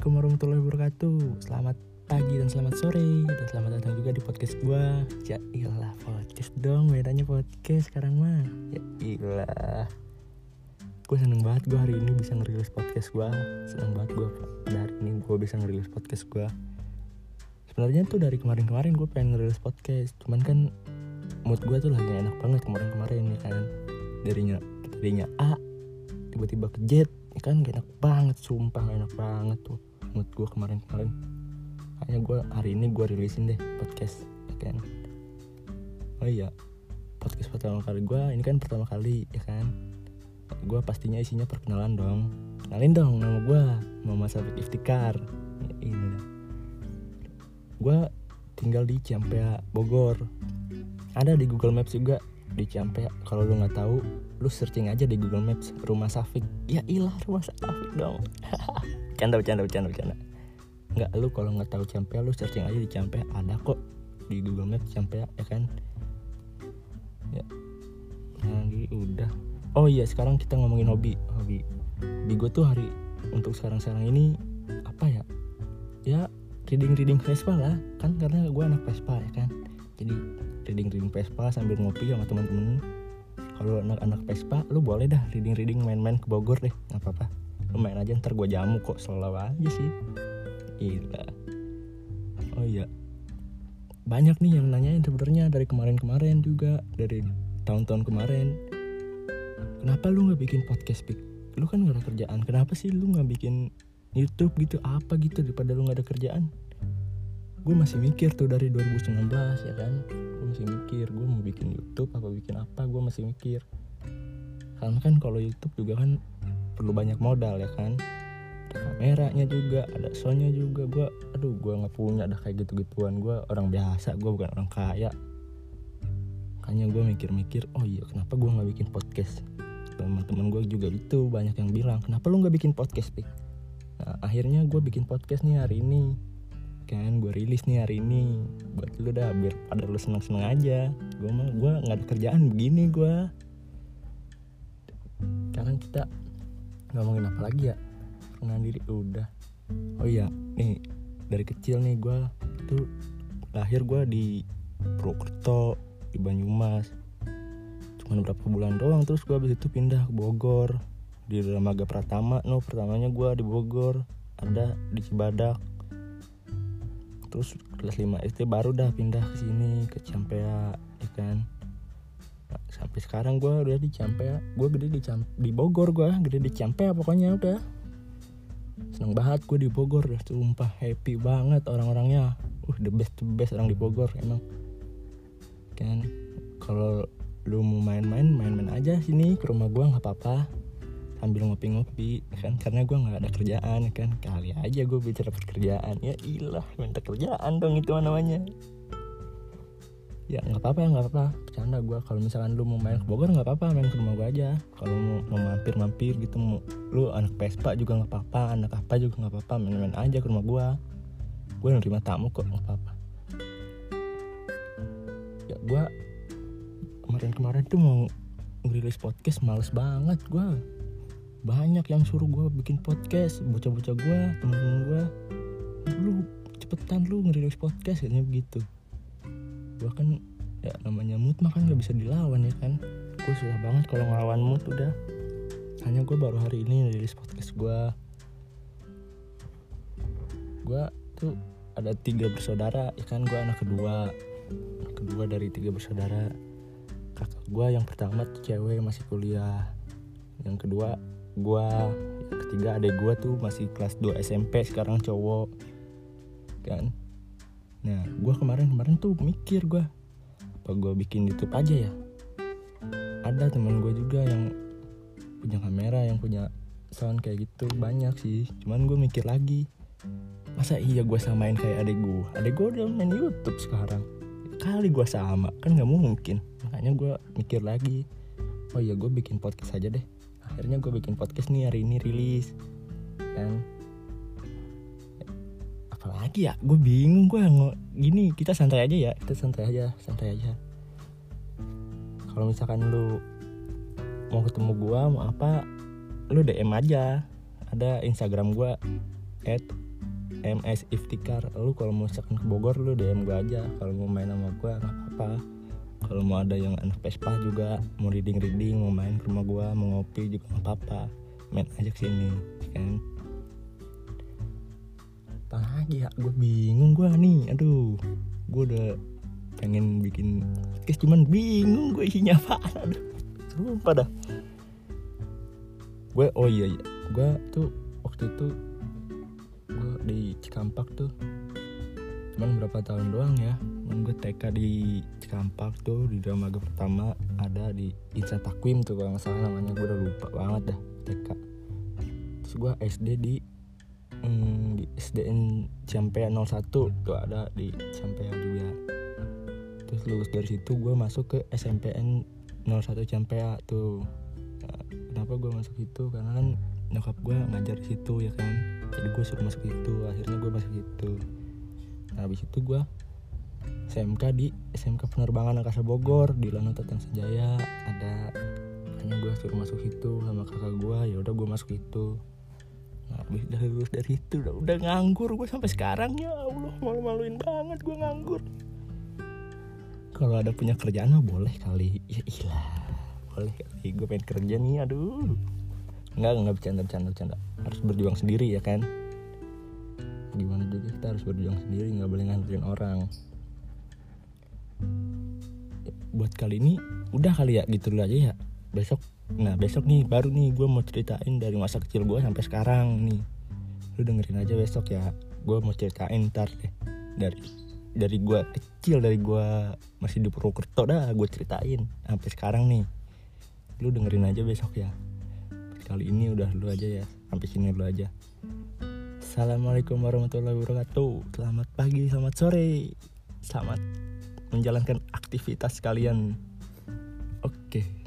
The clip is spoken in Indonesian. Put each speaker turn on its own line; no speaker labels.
Assalamualaikum warahmatullahi wabarakatuh. Selamat pagi dan selamat sore. Dan selamat datang juga di podcast gue Ya ilah podcast dong. Bedanya podcast sekarang mah. Ya ilah. Gue seneng banget gue hari ini bisa ngerilis podcast gue Seneng banget gue pada hari ini gue bisa ngerilis podcast gue Sebenarnya tuh dari kemarin-kemarin gue pengen ngerilis podcast. Cuman kan mood gue tuh lagi enak banget kemarin-kemarin ya kan? Darinya, darinya A Tiba-tiba ke Z ya kan? Gak enak banget sumpah gak enak banget tuh mood gue kemarin-kemarin. Hanya gue hari ini gue rilisin deh podcast ya kan? Oh iya podcast pertama kali gue ini kan pertama kali ya kan? Gue pastinya isinya perkenalan dong. Kenalin dong nama gue Muhammad Sabit Iftikar. Ya, ini gue tinggal di Ciampea Bogor. Ada di Google Maps juga di Ciampea. Kalau lu nggak tahu lu searching aja di Google Maps rumah Safik. Ya ilah rumah Safik dong canda bercanda bercanda bercanda. Nggak lu kalau nggak tahu Ciampea lu searching aja di Ciampea ada kok di Google Maps Ciampea ya kan? Ya. Jadi udah. Oh iya sekarang kita ngomongin hobi. Hobi. Hobi gue tuh hari untuk sekarang-sekarang ini apa ya? Ya reading reading Vespa lah. Kan karena gue anak Vespa ya kan? Jadi reading reading Vespa sambil ngopi sama teman-teman kalau anak-anak Vespa lu boleh dah reading reading main-main ke Bogor deh. Nggak apa-apa main aja ntar gue jamu kok selalu aja sih. Iya oh iya. Banyak nih yang nanyain sebenarnya dari kemarin-kemarin juga dari tahun-tahun kemarin. Kenapa lu nggak bikin podcast pik? Lu kan gak ada kerjaan. Kenapa sih lu nggak bikin YouTube gitu? Apa gitu daripada lu nggak ada kerjaan? Gue masih mikir tuh dari 2019 ya kan? Gue masih mikir gue mau bikin YouTube apa bikin apa? Gue masih mikir. Karena kan kalau YouTube juga kan perlu banyak modal ya kan? Ada kameranya juga ada soundnya juga. Gue aduh gue nggak punya dah kayak gitu gituan gue orang biasa gue bukan orang kaya. Makanya gue mikir-mikir oh iya kenapa gue nggak bikin podcast? Teman-teman gue juga itu banyak yang bilang kenapa lu nggak bikin podcast pik? Nah akhirnya gue bikin podcast nih hari ini. Kan gue rilis nih hari ini. Buat lu dah biar pada lu seneng seneng aja. Gue mah gue nggak ada kerjaan begini gue sekarang kita ngomongin apa lagi ya? Perkenalan diri udah. Oh iya nih dari kecil nih gue tuh lahir gue di Purwokerto di Banyumas. Cuman berapa bulan doang terus gue habis itu pindah ke Bogor. Di Ramaga Pratama no pertamanya gue di Bogor ada di Cibadak. Terus kelas 5 SD baru dah pindah ke sini ke Ciampea ya sampai sekarang gue udah di Ciampea gue gede di Ciam di Bogor gue gede di Ciampea pokoknya udah. Seneng banget gue di Bogor ya sumpah happy banget orang-orangnya. Uh the best the best orang di Bogor emang. Kan kalau lu mau main-main main-main aja sini ke rumah gue nggak apa-apa. Sambil ngopi-ngopi kan karena gue nggak ada kerjaan kan. Kali aja gue bisa dapat kerjaan. Ya ilah minta kerjaan dong itu namanya ya nggak apa-apa ya nggak apa-apa. Bercanda gue kalau misalkan lu mau main ke Bogor nggak apa-apa main ke rumah gue aja. Kalau mau, mau mampir-mampir gitu mau lu anak Vespa juga nggak apa-apa anak apa juga nggak apa-apa main-main aja ke rumah gue gue nerima tamu kok nggak apa-apa. Ya gue kemarin-kemarin tuh mau ngerilis podcast males banget gue banyak yang suruh gue bikin podcast bocah-bocah gue temen-temen gue lu cepetan lu ngerilis podcast katanya begitu gue kan ya namanya mood mah kan gak bisa dilawan ya kan? Gue susah banget kalau ngelawan mood udah. Hanya gue baru hari ini ngerilis podcast gue gue tuh ada tiga bersaudara ya kan? Gue anak kedua. Anak kedua dari tiga bersaudara. Kakak gue yang pertama tuh cewek masih kuliah. Yang kedua gue yang ketiga adek gue tuh masih kelas 2 SMP sekarang cowok. Kan nah gue kemarin kemarin tuh mikir gue apa gue bikin YouTube aja ya? Ada teman gue juga yang punya kamera yang punya sound kayak gitu banyak sih. Cuman gue mikir lagi masa iya gue samain kayak adek gue adek gue udah main YouTube sekarang. Kali gue sama kan nggak mungkin. Makanya gue mikir lagi oh iya gue bikin podcast aja deh. Akhirnya gue bikin podcast nih hari ini rilis kan apalagi ya? Gue bingung gue nggak gini kita santai aja ya kita santai aja santai aja. Kalau misalkan lu mau ketemu gue mau apa lu DM aja. Ada Instagram gue at MS Iftikar lu kalau mau misalkan ke Bogor lu DM gue aja. Kalau mau main sama gue nggak apa-apa. Kalau mau ada yang anak Vespa juga mau reading reading mau main ke rumah gue mau ngopi juga nggak apa-apa. Main aja ke sini kan apa lagi ya? Gue bingung gue nih. Aduh gue udah pengen bikin podcast cuman bingung gue isinya apa. Aduh sumpah dah. Gue oh iya iya. Gue tuh waktu itu gue di Cikampak tuh. Cuman berapa tahun doang ya. Gue TK di Cikampak tuh di drama pertama ada di Insa Takwim tuh kalau nggak salah namanya. Gue udah lupa banget dah TK terus gue SD di hmm, di SDN Ciampea 01 tuh ada di Ciampea juga terus lulus dari situ gue masuk ke SMPN 01 Ciampea tuh. Nah, kenapa gue masuk itu? Karena kan nyokap gue ngajar di situ ya kan? Jadi gue suruh masuk itu akhirnya gue masuk itu. Nah habis itu gue SMK di SMK penerbangan angkasa Bogor di Lanut Tatang Senjaya ada makanya gue suruh masuk itu sama kakak gue ya udah gue masuk itu habis dari dari itu udah, udah nganggur gue sampai sekarang. Ya Allah malu-maluin banget gue nganggur. Kalau ada punya kerjaan mah boleh kali. Ya ilah boleh kali. Gue pengen kerja nih aduh. Enggak, enggak bercanda, bercanda, bercanda. Harus berjuang sendiri ya kan? Gimana juga kita harus berjuang sendiri Nggak boleh nganterin orang. Buat kali ini Udah kali ya gitu dulu aja ya. Besok Nah besok nih baru nih gue mau ceritain dari masa kecil gue sampai sekarang nih. Lu dengerin aja besok ya. Gue mau ceritain ntar deh. Dari dari gue kecil dari gue masih di Purwokerto dah gue ceritain sampai sekarang nih. Lu dengerin aja besok ya. Kali ini udah dulu aja ya sampai sini dulu aja. Assalamualaikum warahmatullahi wabarakatuh. Selamat pagi, selamat sore. Selamat menjalankan aktivitas kalian. Oke